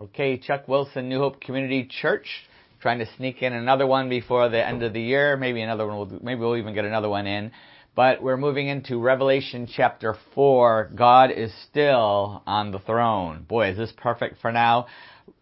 Okay, Chuck Wilson, New Hope Community Church, trying to sneak in another one before the end of the year. Maybe another one. Will, maybe we'll even get another one in. But we're moving into Revelation chapter four. God is still on the throne. Boy, is this perfect for now.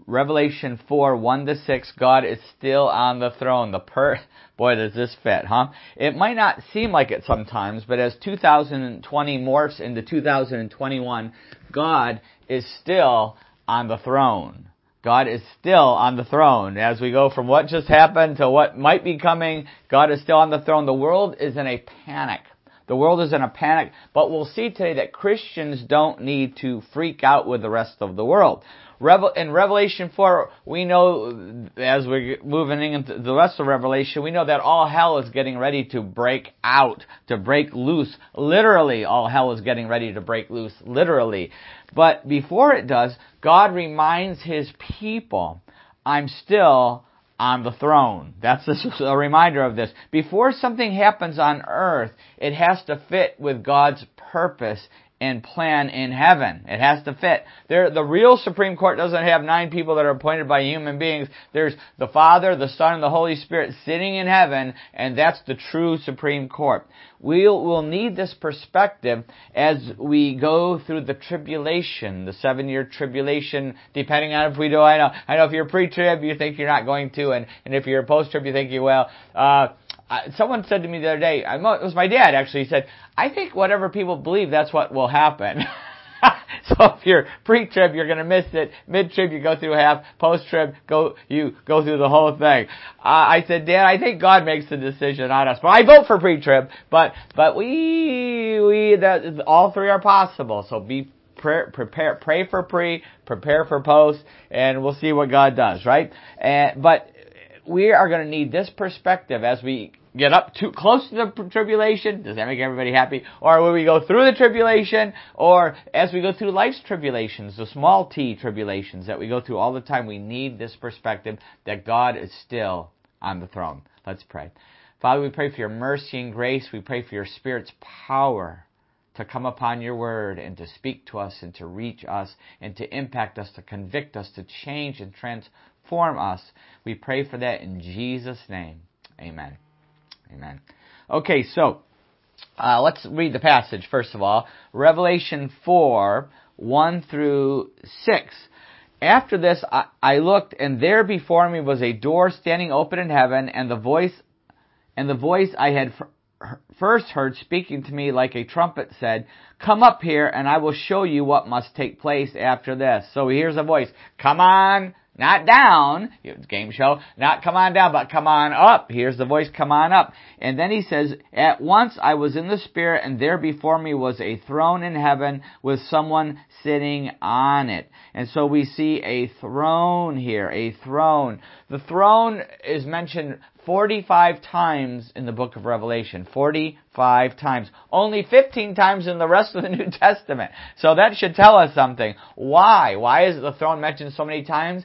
Revelation 4, 1 to 6, God is still on the throne. The per, boy, does this fit, huh? It might not seem like it sometimes, but as 2020 morphs into 2021, God is still on the throne. God is still on the throne. As we go from what just happened to what might be coming, God is still on the throne. The world is in a panic. The world is in a panic, but we'll see today that Christians don't need to freak out with the rest of the world in Revelation 4, we know, as we're moving into the rest of Revelation, we know that all hell is getting ready to break out, to break loose. Literally, all hell is getting ready to break loose. Literally. But before it does, God reminds His people, I'm still on the throne. That's a reminder of this. Before something happens on earth, it has to fit with God's purpose and plan in heaven. It has to fit. There, the real Supreme Court doesn't have nine people that are appointed by human beings. There's the Father, the Son, and the Holy Spirit sitting in heaven, and that's the true Supreme Court. We'll, we'll need this perspective as we go through the tribulation, the seven-year tribulation, depending on if we do, I know, I know if you're pre-trib, you think you're not going to, and, and if you're post-trib, you think you will. Uh, someone said to me the other day, it was my dad actually, he said, I think whatever people believe, that's what will happen. so if you're pre-trib, you're going to miss it. Mid-trib, you go through half. Post-trib, go you go through the whole thing. Uh, I said, Dad, I think God makes the decision, not us. But I vote for pre-trib. But but we we that all three are possible. So be Pray, prepare, pray for pre, prepare for post, and we'll see what God does, right? And, but we are going to need this perspective as we get up too close to the tribulation. Does that make everybody happy? Or will we go through the tribulation? Or as we go through life's tribulations, the small t tribulations that we go through all the time, we need this perspective that God is still on the throne. Let's pray. Father, we pray for your mercy and grace. We pray for your Spirit's power to come upon your word and to speak to us and to reach us and to impact us, to convict us, to change and transform us. We pray for that in Jesus' name. Amen. Amen. Okay, so uh, let's read the passage first of all. Revelation 4, 1 through 6. After this, I, I looked, and there before me was a door standing open in heaven, and the voice, and the voice I had first heard speaking to me like a trumpet said, Come up here, and I will show you what must take place after this. So here's a voice, Come on, not down, game show, not come on down, but come on up. Here's the voice, come on up. And then he says, At once I was in the Spirit, and there before me was a throne in heaven with someone sitting on it. And so we see a throne here, a throne. The throne is mentioned 45 times in the book of Revelation. 45 times. Only 15 times in the rest of the New Testament. So that should tell us something. Why? Why is the throne mentioned so many times?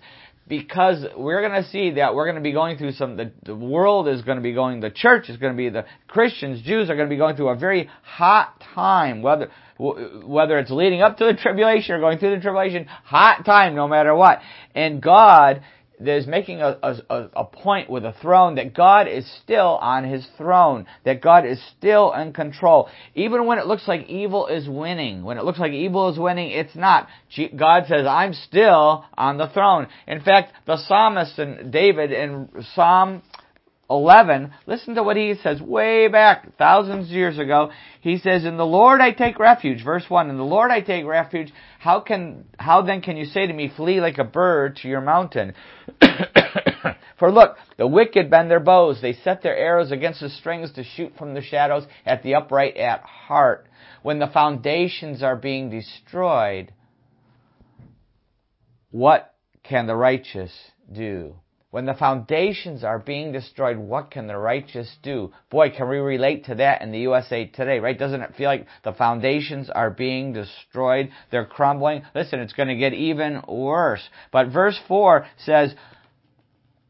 because we're going to see that we're going to be going through some, the, the world is going to be going, the church is going to be, the Christians, Jews are going to be going through a very hot time, whether, whether it's leading up to the tribulation or going through the tribulation, hot time no matter what. And God that is making a, a, a, point with a throne that God is still on his throne, that God is still in control. Even when it looks like evil is winning, when it looks like evil is winning, it's not. God says, I'm still on the throne. In fact, the psalmist and David in Psalm 11, listen to what he says way back, thousands of years ago. He says, In the Lord I take refuge. Verse 1, In the Lord I take refuge. How can, how then can you say to me, flee like a bird to your mountain? For look, the wicked bend their bows. They set their arrows against the strings to shoot from the shadows at the upright at heart. When the foundations are being destroyed, what can the righteous do? When the foundations are being destroyed, what can the righteous do? Boy, can we relate to that in the USA today, right? Doesn't it feel like the foundations are being destroyed? They're crumbling. Listen, it's going to get even worse. But verse 4 says,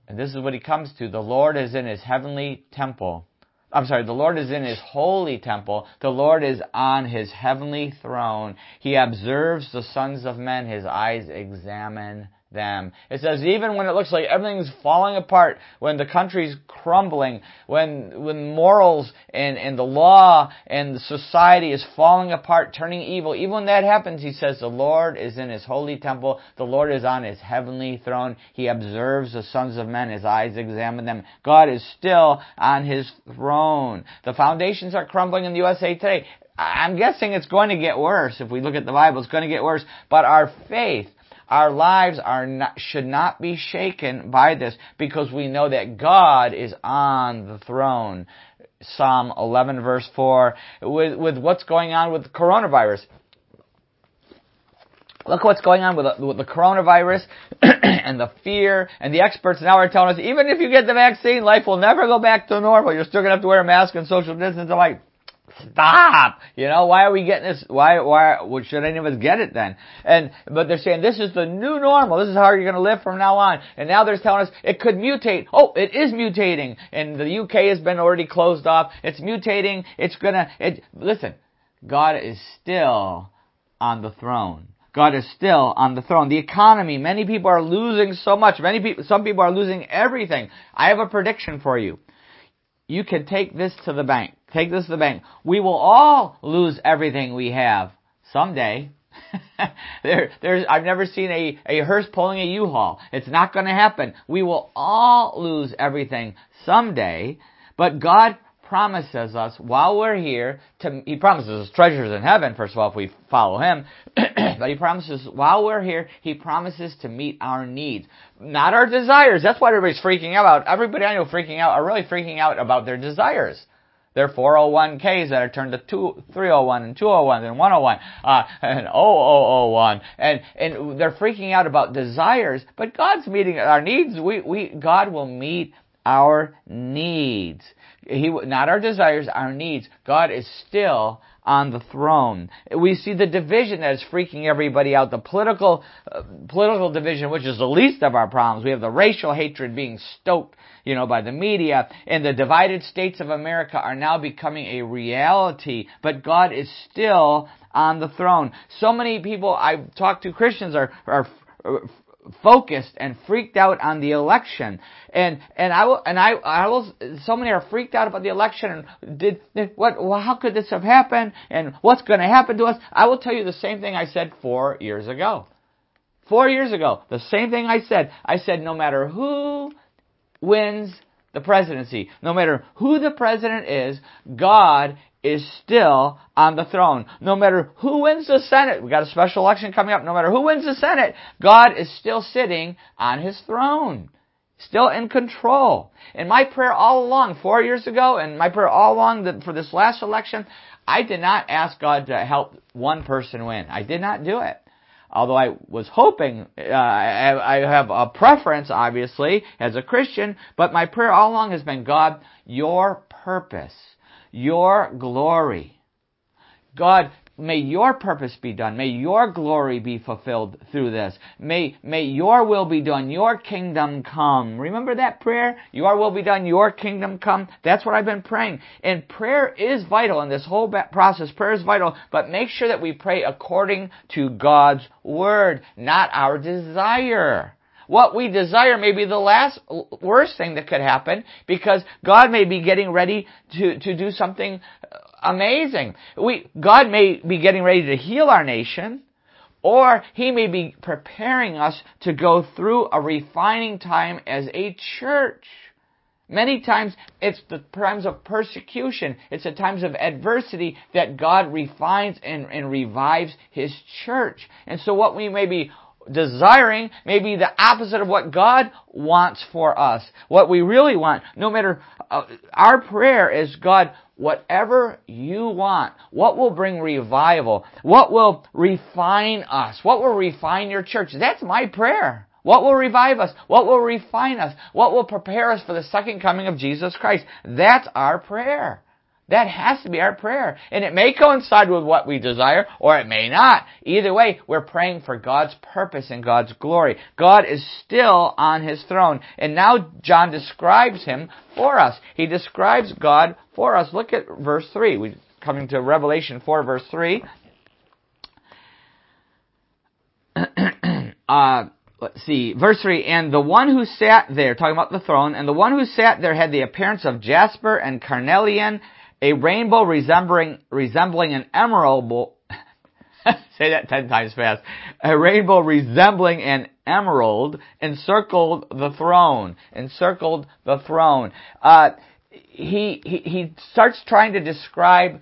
and this is what he comes to, the Lord is in his heavenly temple. I'm sorry, the Lord is in his holy temple. The Lord is on his heavenly throne. He observes the sons of men. His eyes examine them. It says even when it looks like everything's falling apart, when the country's crumbling, when when morals and, and the law and the society is falling apart, turning evil, even when that happens, he says the Lord is in his holy temple, the Lord is on his heavenly throne, he observes the sons of men, his eyes examine them. God is still on his throne. The foundations are crumbling in the USA today. I'm guessing it's going to get worse if we look at the Bible. It's going to get worse. But our faith, our lives are not, should not be shaken by this because we know that God is on the throne. Psalm 11 verse 4 with, with what's going on with coronavirus. Look what's going on with the, with the coronavirus and the fear and the experts now are telling us even if you get the vaccine, life will never go back to normal. You're still gonna have to wear a mask and social distance. I'm like, stop. You know, why are we getting this? Why, why, well, should any of us get it then? And, but they're saying this is the new normal. This is how you're going to live from now on. And now they're telling us it could mutate. Oh, it is mutating. And the UK has been already closed off. It's mutating. It's gonna, it, listen, God is still on the throne. God is still on the throne. The economy, many people are losing so much. Many people, some people are losing everything. I have a prediction for you. You can take this to the bank. Take this to the bank. We will all lose everything we have someday. there, there's, I've never seen a, a hearse pulling a U-Haul. It's not going to happen. We will all lose everything someday, but God promises us while we're here to, He promises us treasures in heaven, first of all, if we follow Him, but He promises while we're here, He promises to meet our needs. Not our desires. That's what everybody's freaking out. Everybody I know freaking out are really freaking out about their desires. Their 401ks that are turned to two, 301 and 201 and 101 uh, and 0001 and and they're freaking out about desires, but God's meeting our needs. We we God will meet our needs. He, not our desires, our needs. God is still on the throne. We see the division that is freaking everybody out. The political, uh, political division, which is the least of our problems. We have the racial hatred being stoked, you know, by the media. And the divided states of America are now becoming a reality. But God is still on the throne. So many people I've talked to, Christians, are, are uh, focused and freaked out on the election. And and I will and I I will so many are freaked out about the election and did, did what well, how could this have happened and what's going to happen to us? I will tell you the same thing I said 4 years ago. 4 years ago, the same thing I said. I said no matter who wins the presidency, no matter who the president is, God is still on the throne. No matter who wins the Senate, we got a special election coming up, no matter who wins the Senate, God is still sitting on his throne. Still in control. And my prayer all along, four years ago, and my prayer all along for this last election, I did not ask God to help one person win. I did not do it. Although I was hoping, uh, I, I have a preference, obviously, as a Christian, but my prayer all along has been, God, your purpose your glory. God, may your purpose be done. May your glory be fulfilled through this. May, may your will be done. Your kingdom come. Remember that prayer? Your will be done. Your kingdom come. That's what I've been praying. And prayer is vital in this whole process. Prayer is vital, but make sure that we pray according to God's word, not our desire. What we desire may be the last worst thing that could happen because God may be getting ready to, to do something uh, amazing. We, God may be getting ready to heal our nation. Or he may be preparing us to go through a refining time as a church. Many times it's the times of persecution, it's the times of adversity that God refines and, and revives His church. And so what we may be desiring may be the opposite of what God wants for us. What we really want, no matter, uh, our prayer is God, whatever you want, what will bring revival, what will refine us, what will refine your church. That's my prayer. What will revive us? What will refine us? What will prepare us for the second coming of Jesus Christ? That's our prayer. That has to be our prayer. And it may coincide with what we desire, or it may not. Either way, we're praying for God's purpose and God's glory. God is still on His throne. And now John describes Him for us. He describes God for us. Look at verse 3. We're coming to Revelation 4 verse 3. uh, let's see, verse 3, and the one who sat there, talking about the throne, and the one who sat there had the appearance of jasper and carnelian, a rainbow resembling, resembling an emerald, say that ten times fast, a rainbow resembling an emerald encircled the throne, encircled the throne. Uh, he, he, he starts trying to describe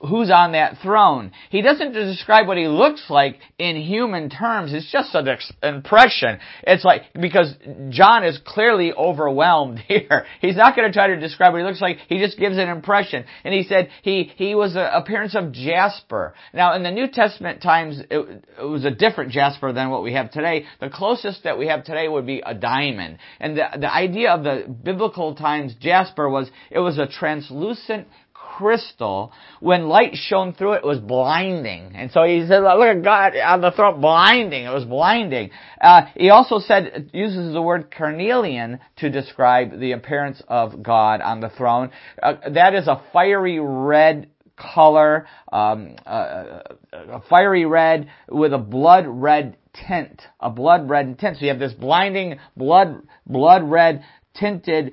who's on that throne. He doesn't describe what he looks like in human terms. It's just an impression. It's like, because John is clearly overwhelmed here. He's not going to try to describe what he looks like. He just gives an impression. And he said he, he was an appearance of jasper. Now in the New Testament times, it, it was a different jasper than what we have today. The closest that we have today would be a diamond. And the, the idea of the biblical times jasper was, it was a translucent crystal. When light shone through it, it was blinding. And so he said, look at God on the throne, blinding. It was blinding. Uh, he also said, uses the word carnelian to describe the appearance of God on the throne. Uh, that is a fiery red color, um, uh, a fiery red with a blood red tint, a blood red tint. So you have this blinding blood, blood red tinted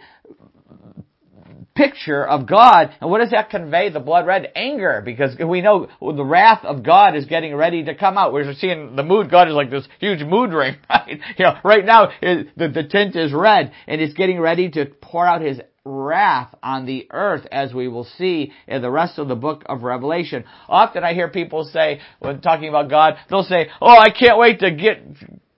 picture of God. And what does that convey? The blood red anger, because we know the wrath of God is getting ready to come out. We're seeing the mood. God is like this huge mood ring, right? You know, right now the, the tint is red, and it's getting ready to pour out His wrath on the earth, as we will see in the rest of the book of Revelation. Often I hear people say, when talking about God, they'll say, "Oh, I can't wait to get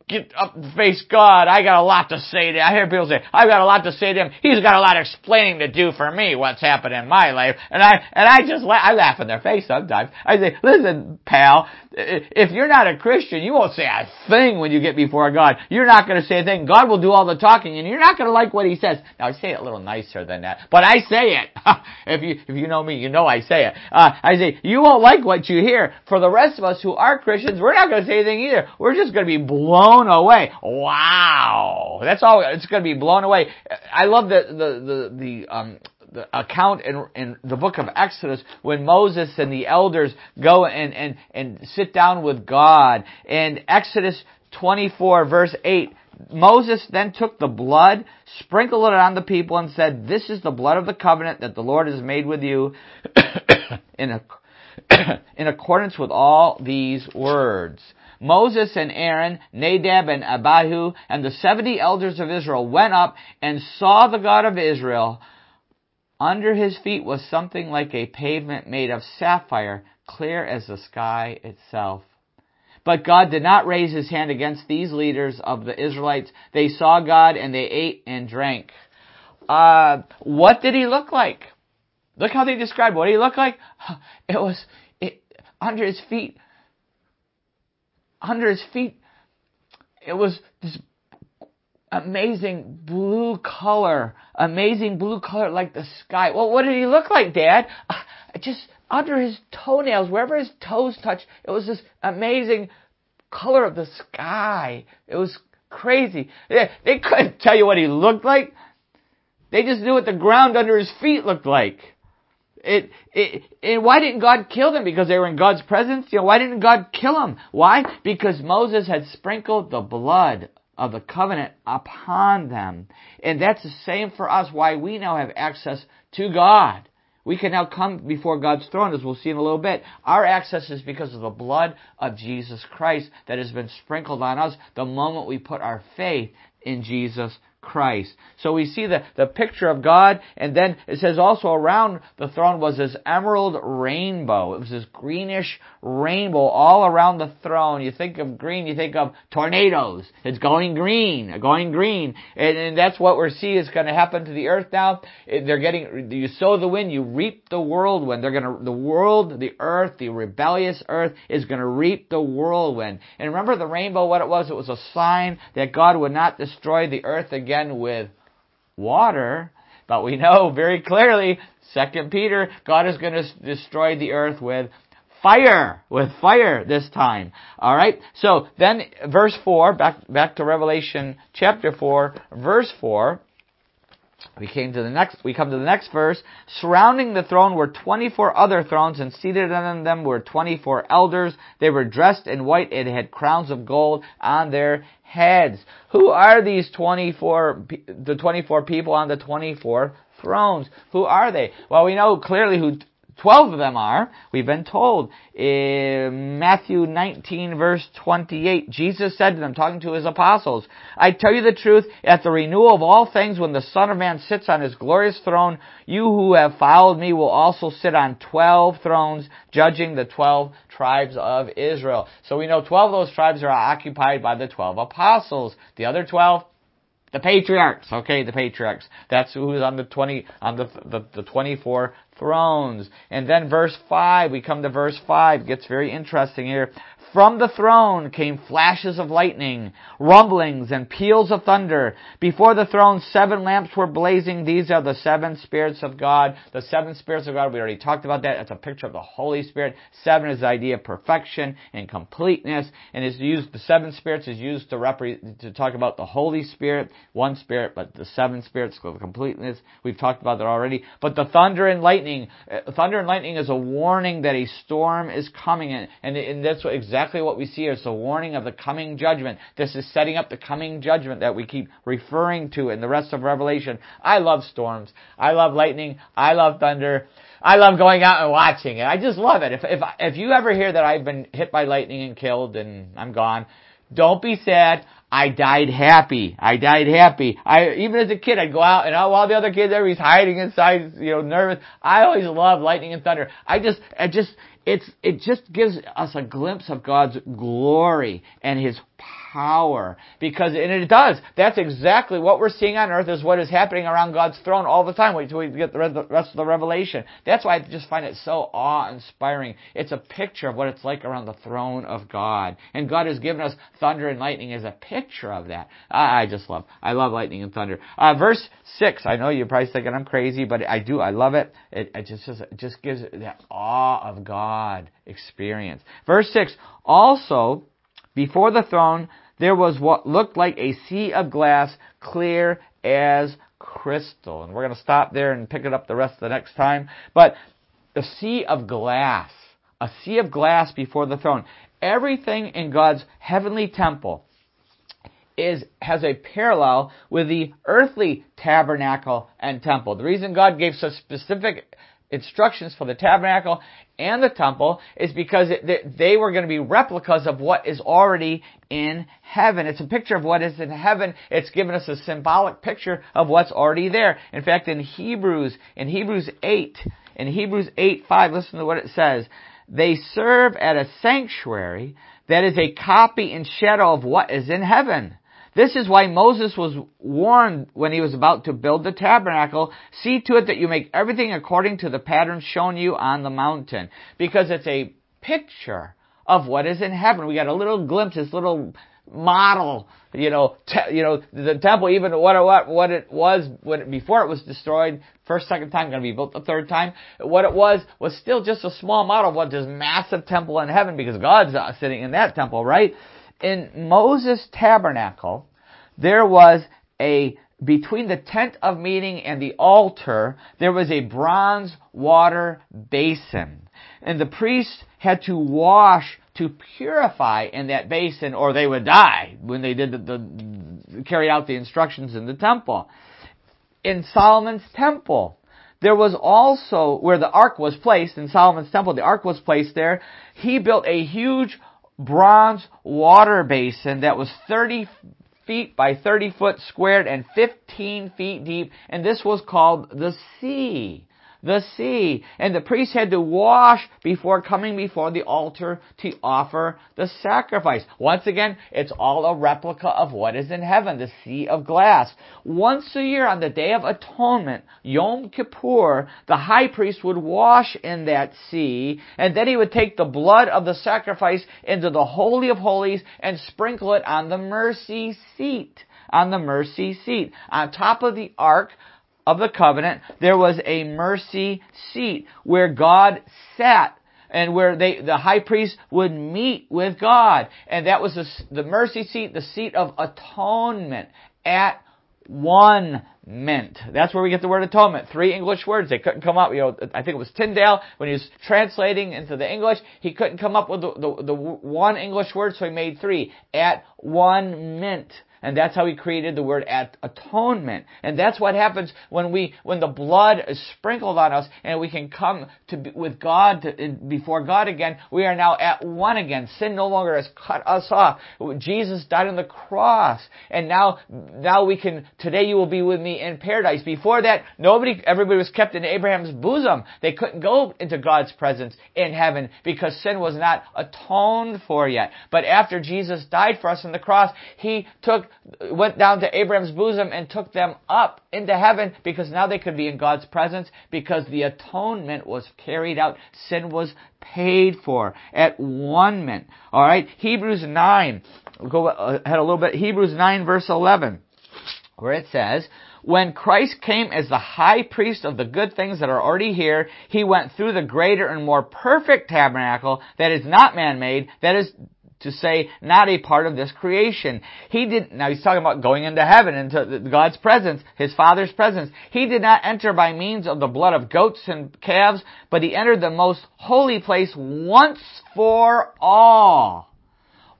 get up and face God. I got a lot to say to him. I hear people say, I've got a lot to say to him. He's got a lot of explaining to do for me what's happened in my life. And I, and I just laugh, I laugh in their face sometimes. I say, listen, pal, if you're not a Christian, you won't say a thing when you get before God. You're not going to say a thing. God will do all the talking and you're not going to like what he says. Now I say it a little nicer than that, but I say it. if you, if you know me, you know I say it. Uh, I say, you won't like what you hear. For the rest of us who are Christians, we're not going to say anything either. We're just going to be blown away. Wow. That's all, it's going to be blown away. I love the, the, the, the, um, the account in, in the book of Exodus when Moses and the elders go and, and, and sit down with God. In Exodus 24 verse 8, Moses then took the blood, sprinkled it on the people and said, this is the blood of the covenant that the Lord has made with you in, a, in accordance with all these words. Moses and Aaron, Nadab and Abihu, and the seventy elders of Israel went up and saw the God of Israel under his feet was something like a pavement made of sapphire, clear as the sky itself. But God did not raise his hand against these leaders of the Israelites. They saw God and they ate and drank. Uh, what did he look like? Look how they described what he looked like. It was it, under his feet. Under his feet, it was this amazing blue color, amazing blue color like the sky. Well, what did he look like, Dad? Just under his toenails, wherever his toes touched, it was this amazing color of the sky. It was crazy. They, they couldn't tell you what he looked like. They just knew what the ground under his feet looked like. It, it, and why didn't God kill them? Because they were in God's presence? You know, why didn't God kill them? Why? Because Moses had sprinkled the blood of the covenant upon them. And that's the same for us, why we now have access to God. We can now come before God's throne, as we'll see in a little bit. Our access is because of the blood of Jesus Christ that has been sprinkled on us the moment we put our faith in Jesus Christ. So we see the, the picture of God, and then it says also around the throne was this emerald rainbow. It was this greenish rainbow all around the throne. You think of green, you think of tornadoes. It's going green, going green. And, and that's what we're seeing is going to happen to the earth now. They're getting, you sow the wind, you reap the whirlwind. They're going to, the world, the earth, the rebellious earth is going to reap the whirlwind. And remember the rainbow, what it was? It was a sign that God would not destroy the earth again again with water, but we know very clearly, Second Peter, God is going to destroy the earth with fire, with fire this time. All right. So then, verse four, back back to Revelation chapter four, verse four. We came to the next, we come to the next verse. Surrounding the throne were 24 other thrones and seated on them were 24 elders. They were dressed in white and had crowns of gold on their heads. Who are these 24, the 24 people on the 24 thrones? Who are they? Well, we know clearly who Twelve of them are, we've been told. In Matthew 19 verse 28, Jesus said to them, talking to his apostles, I tell you the truth, at the renewal of all things, when the Son of Man sits on his glorious throne, you who have followed me will also sit on twelve thrones, judging the twelve tribes of Israel. So we know twelve of those tribes are occupied by the twelve apostles. The other twelve, the patriarchs, okay, the patriarchs. That's who's on the 20, on the, the, the 24 thrones. And then verse 5, we come to verse 5, it gets very interesting here. From the throne came flashes of lightning, rumblings, and peals of thunder. Before the throne, seven lamps were blazing. These are the seven spirits of God. The seven spirits of God, we already talked about that. It's a picture of the Holy Spirit. Seven is the idea of perfection and completeness, and is used, the seven spirits is used to represent, to talk about the Holy Spirit, one spirit, but the seven spirits, the completeness. We've talked about that already. But the thunder and lightning, uh, thunder and lightning is a warning that a storm is coming, and, and, and that's what exactly exactly what we see here. It's a warning of the coming judgment. This is setting up the coming judgment that we keep referring to in the rest of Revelation. I love storms. I love lightning. I love thunder. I love going out and watching it. I just love it. If, if, if you ever hear that I've been hit by lightning and killed and I'm gone, don't be sad. I died happy. I died happy. I even as a kid, I'd go out and oh, all the other kids, everybody's hiding inside, you know, nervous. I always love lightning and thunder. I just, I just, it's, it just gives us a glimpse of God's glory and His power. Because, and it does. That's exactly what we're seeing on earth is what is happening around God's throne all the time. Till we get the rest of the revelation. That's why I just find it so awe-inspiring. It's a picture of what it's like around the throne of God. And God has given us thunder and lightning as a picture of that. I, just love, I love lightning and thunder. Uh, verse 6, I know you're probably thinking I'm crazy, but I do, I love it. It, it just, it just gives that awe of God experience. Verse 6, also, before the throne, there was what looked like a sea of glass, clear as crystal. And we're going to stop there and pick it up the rest of the next time. But the sea of glass, a sea of glass before the throne. Everything in God's heavenly temple is has a parallel with the earthly tabernacle and temple. The reason God gave such specific instructions for the tabernacle and the temple is because it, they were going to be replicas of what is already in heaven. It's a picture of what is in heaven. It's given us a symbolic picture of what's already there. In fact, in Hebrews, in Hebrews 8, in Hebrews 8, 5, listen to what it says. They serve at a sanctuary that is a copy and shadow of what is in heaven this is why Moses was warned when he was about to build the tabernacle, see to it that you make everything according to the pattern shown you on the mountain. Because it's a picture of what is in heaven. We got a little glimpse, this little model, you know, te- you know, the temple, even what, what, what it was when before it was destroyed, first, second time, going to be built the third time. What it was, was still just a small model of what this massive temple in heaven, because God's uh, sitting in that temple, right? In Moses' tabernacle, there was a between the tent of meeting and the altar, there was a bronze water basin. And the priests had to wash to purify in that basin or they would die when they did the, the carry out the instructions in the temple. In Solomon's temple, there was also where the ark was placed in Solomon's temple, the ark was placed there. He built a huge bronze water basin that was 30 feet by 30 foot squared and 15 feet deep, and this was called the sea the sea. And the priest had to wash before coming before the altar to offer the sacrifice. Once again, it's all a replica of what is in heaven, the sea of glass. Once a year on the Day of Atonement, Yom Kippur, the high priest would wash in that sea, and then he would take the blood of the sacrifice into the Holy of Holies and sprinkle it on the mercy seat on the mercy seat. On top of the ark of the covenant, there was a mercy seat where God sat and where they, the high priest would meet with God. And that was the, the mercy seat, the seat of atonement at one meant. That's where we get the word atonement. Three English words. They couldn't come up. You know, I think it was Tyndale when he was translating into the English. He couldn't come up with the, the, the one English word, so he made three. At one mint. And that's how he created the word at atonement. And that's what happens when we, when the blood is sprinkled on us and we can come to be, with God, to, before God again. We are now at one again. Sin no longer has cut us off. Jesus died on the cross. And now, now we can, today you will be with me in paradise. Before that, nobody, everybody was kept in Abraham's bosom. They couldn't go into God's presence in heaven because sin was not atoned for yet. But after Jesus died for us on the cross, He took went down to Abraham's bosom and took them up into heaven because now they could be in God's presence because the atonement was carried out. Sin was paid for at one mint. Alright? Hebrews 9. We'll go ahead a little bit. Hebrews 9 verse 11. Where it says, when Christ came as the high priest of the good things that are already here, he went through the greater and more perfect tabernacle that is not man-made, that is to say not a part of this creation. He did, now he's talking about going into heaven, into God's presence, His Father's presence. He did not enter by means of the blood of goats and calves, but He entered the most holy place once for all.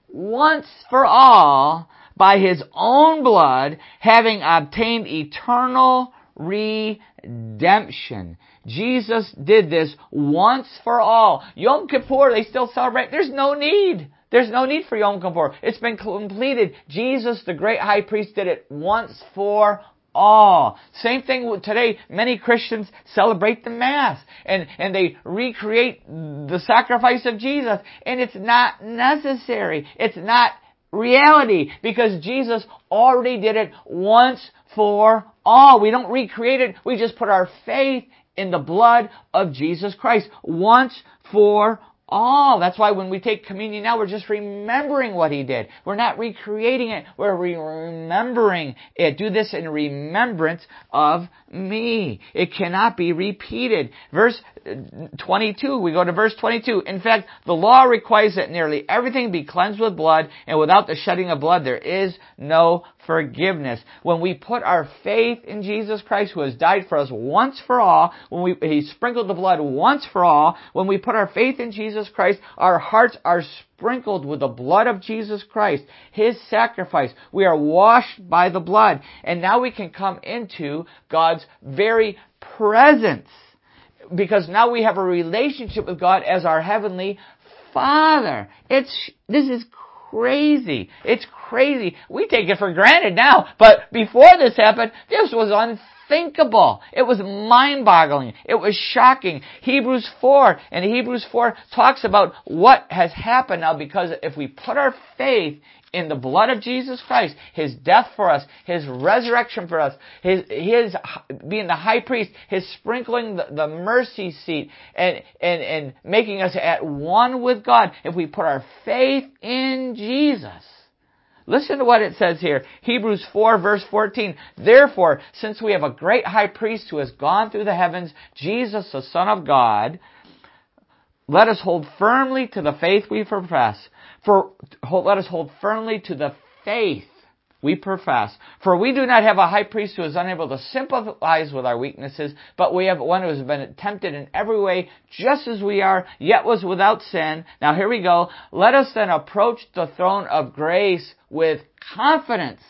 Once for all, by His own blood, having obtained eternal redemption. Jesus did this once for all. Yom Kippur, they still celebrate. There's no need. There's no need for Yom Kippur. It's been completed. Jesus, the great high priest, did it once for all. Same thing today. Many Christians celebrate the Mass and, and they recreate the sacrifice of Jesus. And it's not necessary. It's not reality because Jesus already did it once for all. We don't recreate it. We just put our faith in the blood of Jesus Christ once for all. That's why when we take communion now, we're just remembering what He did. We're not recreating it. We're remembering it. Do this in remembrance of me. It cannot be repeated. Verse 22, we go to verse 22. In fact, the law requires that nearly everything be cleansed with blood, and without the shedding of blood, there is no forgiveness. When we put our faith in Jesus Christ, who has died for us once for all, when we, He sprinkled the blood once for all, when we put our faith in Jesus Christ, our hearts are sprinkled with the blood of Jesus Christ, His sacrifice. We are washed by the blood. And now we can come into God's very presence. Because now we have a relationship with God as our Heavenly Father. It's, this is crazy. It's crazy. We take it for granted now. But before this happened, this was unthinkable. It was mind-boggling. It was shocking. Hebrews 4 and Hebrews 4 talks about what has happened now because if we put our faith in the blood of Jesus Christ, His death for us, His resurrection for us, His, His being the high priest, His sprinkling the, the mercy seat, and, and, and making us at one with God, if we put our faith in Jesus, Listen to what it says here. Hebrews 4 verse 14. Therefore, since we have a great high priest who has gone through the heavens, Jesus, the Son of God, let us hold firmly to the faith we profess. For, let us hold firmly to the faith we profess. For we do not have a high priest who is unable to sympathize with our weaknesses, but we have one who has been tempted in every way, just as we are, yet was without sin. Now here we go. Let us then approach the throne of grace with confidence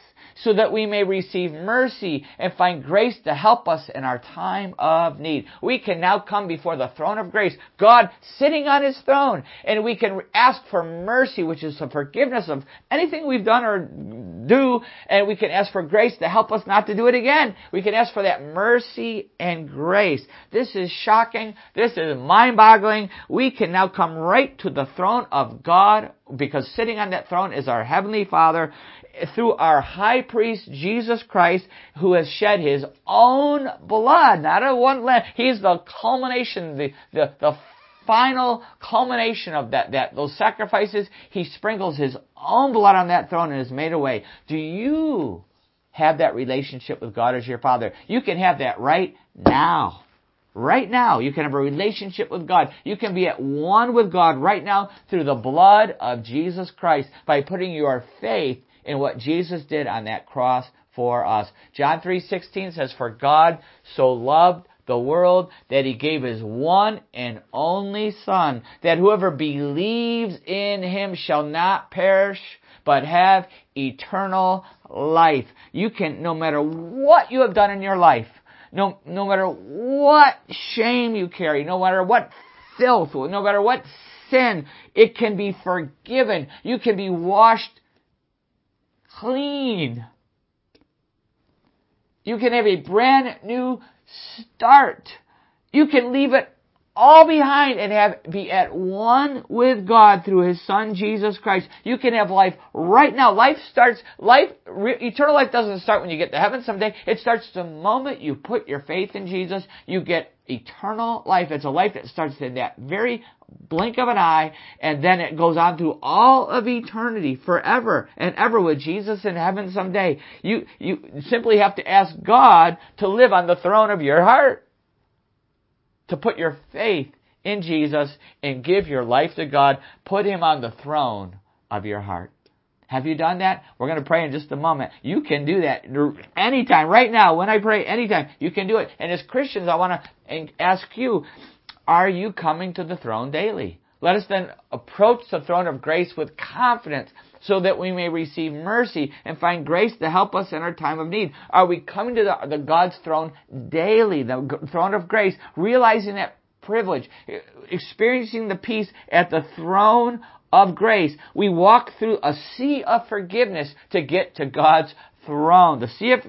so that we may receive mercy and find grace to help us in our time of need. We can now come before the throne of grace, God sitting on His throne, and we can ask for mercy, which is the forgiveness of anything we've done or do, and we can ask for grace to help us not to do it again. We can ask for that mercy and grace. This is shocking. This is mind-boggling. We can now come right to the throne of God because sitting on that throne is our Heavenly Father through our high priest Jesus Christ who has shed his own blood, not a one lamb. He's the culmination, the, the, the final culmination of that, that, those sacrifices. He sprinkles his own blood on that throne and is made away. Do you have that relationship with God as your Father? You can have that right now. Right now. You can have a relationship with God. You can be at one with God right now through the blood of Jesus Christ by putting your faith in what Jesus did on that cross for us. John 3:16 says for God so loved the world that he gave his one and only son that whoever believes in him shall not perish but have eternal life. You can no matter what you have done in your life, no no matter what shame you carry, no matter what filth, no matter what sin, it can be forgiven. You can be washed clean. You can have a brand new start. You can leave it all behind and have be at one with God through His Son Jesus Christ. You can have life right now. Life starts, life, re, eternal life doesn't start when you get to heaven someday. It starts the moment you put your faith in Jesus. You get eternal life. It's a life that starts in that very blink of an eye, and then it goes on through all of eternity, forever and ever with Jesus in heaven someday. You, you simply have to ask God to live on the throne of your heart. To put your faith in Jesus and give your life to God. Put Him on the throne of your heart. Have you done that? We're going to pray in just a moment. You can do that anytime, right now, when I pray, anytime. You can do it. And as Christians, I want to ask you, are you coming to the throne daily? Let us then approach the throne of grace with confidence so that we may receive mercy and find grace to help us in our time of need. Are we coming to the, the God's throne daily, the throne of grace, realizing that privilege, experiencing the peace at the throne of grace. We walk through a sea of forgiveness to get to God's throne, sea of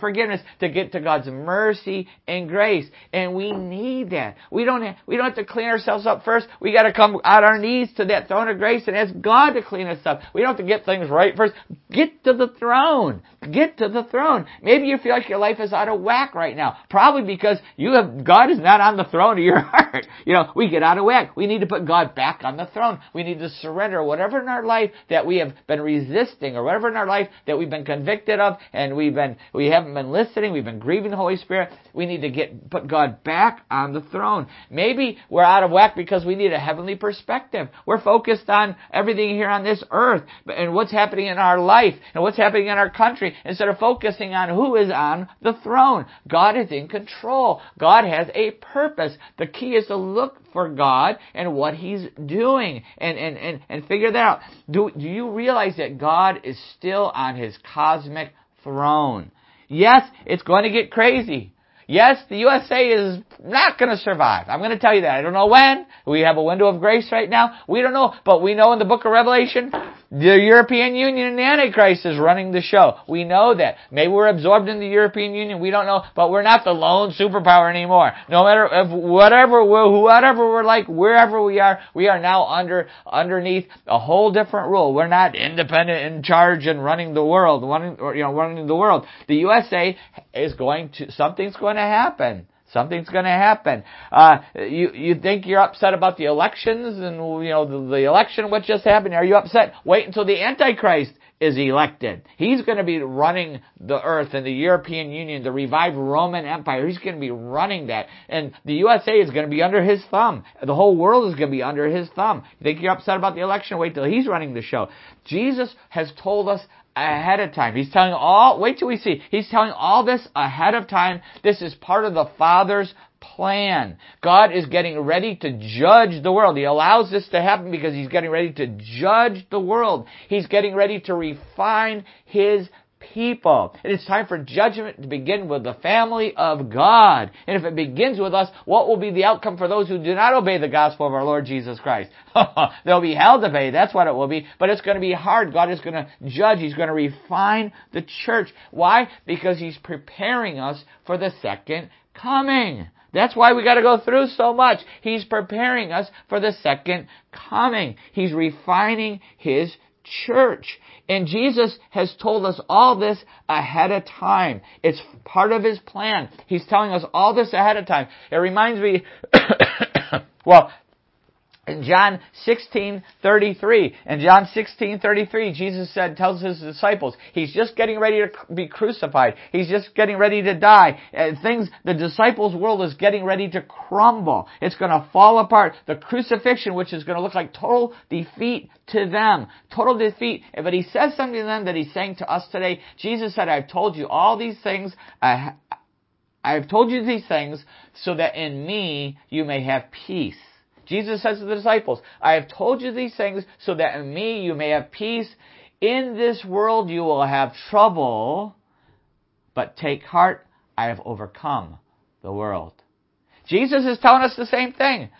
forgiveness to get to God's mercy and grace. And we need that. We don't have, we don't have to clean ourselves up first. We got to come out our knees to that throne of grace and ask God to clean us up. We don't have to get things right first. Get to the throne. Get to the throne. Maybe you feel like your life is out of whack right now. Probably because you have God is not on the throne of your heart. You know, we get out of whack. We need to put God back on the throne. We need to surrender whatever in our life that we have been resisting or whatever in our life that we've been convicted convicted of and we've been, we haven't been listening, we've been grieving the Holy Spirit. We need to get, put God back on the throne. Maybe we're out of whack because we need a heavenly perspective. We're focused on everything here on this earth and what's happening in our life and what's happening in our country instead of focusing on who is on the throne. God is in control. God has a purpose. The key is to look for God and what He's doing and, and, and, and figure that out. Do, do you realize that God is still on His cosmic throne? Yes, it's going to get crazy. Yes, the USA is not going to survive. I'm going to tell you that. I don't know when. We have a window of grace right now. We don't know, but we know in the book of Revelation the European Union and the Antichrist is running the show. We know that. Maybe we're absorbed in the European Union. We don't know, but we're not the lone superpower anymore. No matter if whatever we're, whatever we're like, wherever we are, we are now under underneath a whole different rule. We're not independent in charge and running the world, running or, you know running the world. The USA is going to something's going to happen. Something's going to happen. Uh, you you think you're upset about the elections and you know the, the election what just happened? Are you upset? Wait until the Antichrist is elected. He's going to be running the earth and the European Union, the revived Roman Empire. He's going to be running that. And the USA is going to be under his thumb. The whole world is going to be under his thumb. You think you're upset about the election? Wait till he's running the show. Jesus has told us ahead of time. He's telling all, wait till we see. He's telling all this ahead of time. This is part of the Father's plan. God is getting ready to judge the world. He allows this to happen because He's getting ready to judge the world. He's getting ready to refine His people. And it's time for judgment to begin with the family of God. And if it begins with us, what will be the outcome for those who do not obey the gospel of our Lord Jesus Christ? They'll be hell to pay. That's what it will be. But it's going to be hard. God is going to judge. He's going to refine the church. Why? Because He's preparing us for the second coming. That's why we got to go through so much. He's preparing us for the second coming. He's refining His church. And Jesus has told us all this ahead of time. It's part of His plan. He's telling us all this ahead of time. It reminds me, well, in John 16:33, in John 16:33, Jesus said, tells his disciples, he's just getting ready to be crucified. He's just getting ready to die. And things, the disciples' world is getting ready to crumble. It's going to fall apart. The crucifixion, which is going to look like total defeat to them, total defeat. But he says something to them that he's saying to us today. Jesus said, "I've told you all these things." I, I have told you these things so that in me you may have peace. Jesus says to the disciples, I have told you these things so that in me you may have peace. In this world you will have trouble, but take heart, I have overcome the world. Jesus is telling us the same thing.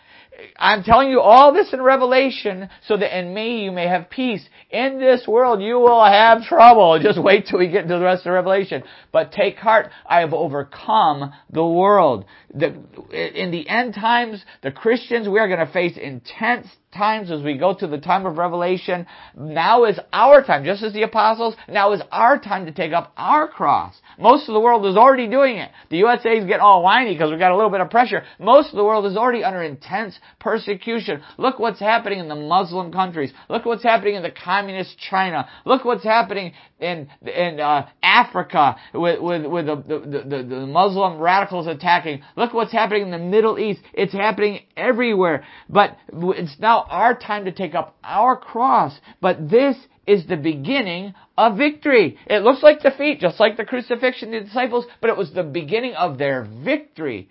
I'm telling you all this in Revelation so that in me you may have peace. In this world you will have trouble. Just wait till we get to the rest of Revelation. But take heart, I have overcome the world. The, in the end times, the Christians, we are going to face intense times as we go to the time of Revelation. Now is our time, just as the apostles, now is our time to take up our cross. Most of the world is already doing it. The USA is getting all whiny because we've got a little bit of pressure. Most of the world is already under intense persecution. Look what's happening in the Muslim countries. Look what's happening in the communist China. Look what's happening in in uh, Africa with with, with the, the, the, the Muslim radicals attacking. Look what's happening in the Middle East. It's happening everywhere. But it's our time to take up our cross. But this is the beginning of victory. It looks like defeat, just like the crucifixion of the disciples, but it was the beginning of their victory.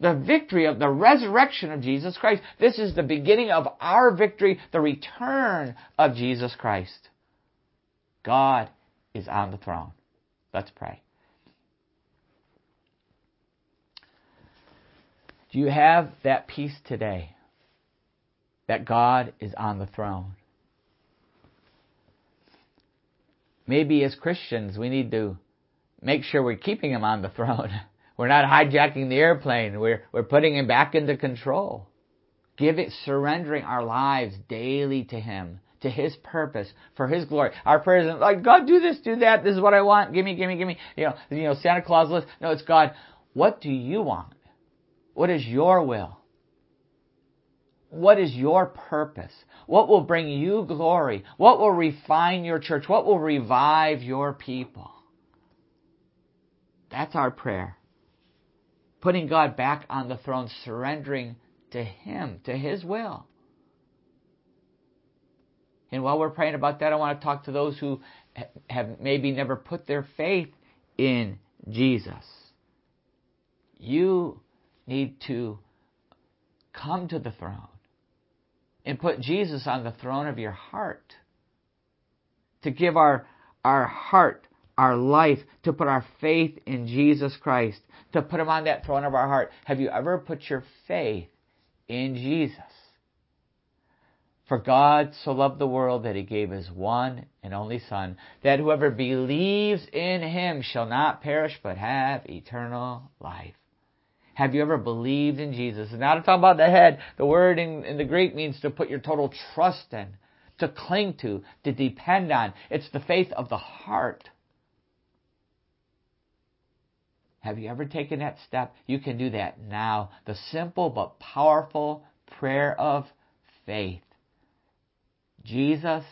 The victory of the resurrection of Jesus Christ. This is the beginning of our victory, the return of Jesus Christ. God is on the throne. Let's pray. Do you have that peace today that God is on the throne? Maybe as Christians, we need to make sure we're keeping Him on the throne. We're not hijacking the airplane. We're, we're putting Him back into control. Give it, surrendering our lives daily to Him to His purpose, for His glory. Our prayers are like, God, do this, do that. This is what I want. Give me, give me, give me. You know, you know, Santa Claus list. No, it's God. What do you want? What is your will? What is your purpose? What will bring you glory? What will refine your church? What will revive your people? That's our prayer. Putting God back on the throne, surrendering to Him, to His will. And while we're praying about that, I want to talk to those who have maybe never put their faith in Jesus. You need to come to the throne and put Jesus on the throne of your heart. To give our, our heart, our life, to put our faith in Jesus Christ, to put Him on that throne of our heart. Have you ever put your faith in Jesus? For God so loved the world that he gave his one and only Son, that whoever believes in him shall not perish but have eternal life. Have you ever believed in Jesus? And now to talk about the head, the word in, in the Greek means to put your total trust in, to cling to, to depend on. It's the faith of the heart. Have you ever taken that step? You can do that now. The simple but powerful prayer of faith. Jesus,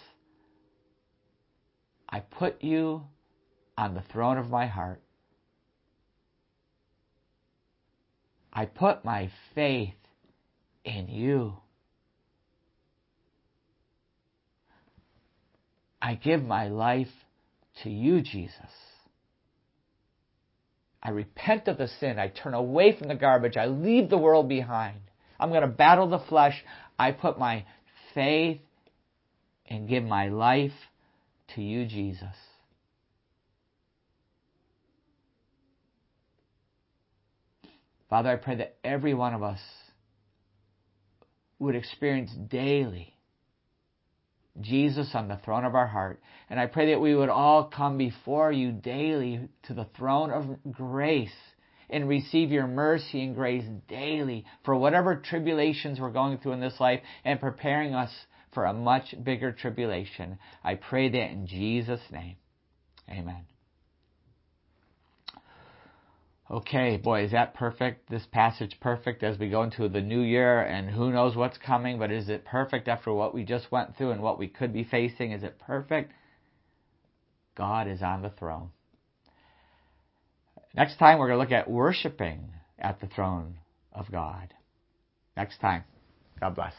I put you on the throne of my heart. I put my faith in you. I give my life to you, Jesus. I repent of the sin. I turn away from the garbage. I leave the world behind. I'm going to battle the flesh. I put my faith and give my life to you, Jesus. Father, I pray that every one of us would experience daily Jesus on the throne of our heart. And I pray that we would all come before you daily to the throne of grace and receive your mercy and grace daily for whatever tribulations we're going through in this life and preparing us for a much bigger tribulation. I pray that in Jesus' name. Amen. Okay, boy, is that perfect? This passage perfect as we go into the new year and who knows what's coming, but is it perfect after what we just went through and what we could be facing? Is it perfect? God is on the throne. Next time we're going to look at worshiping at the throne of God. Next time. God bless.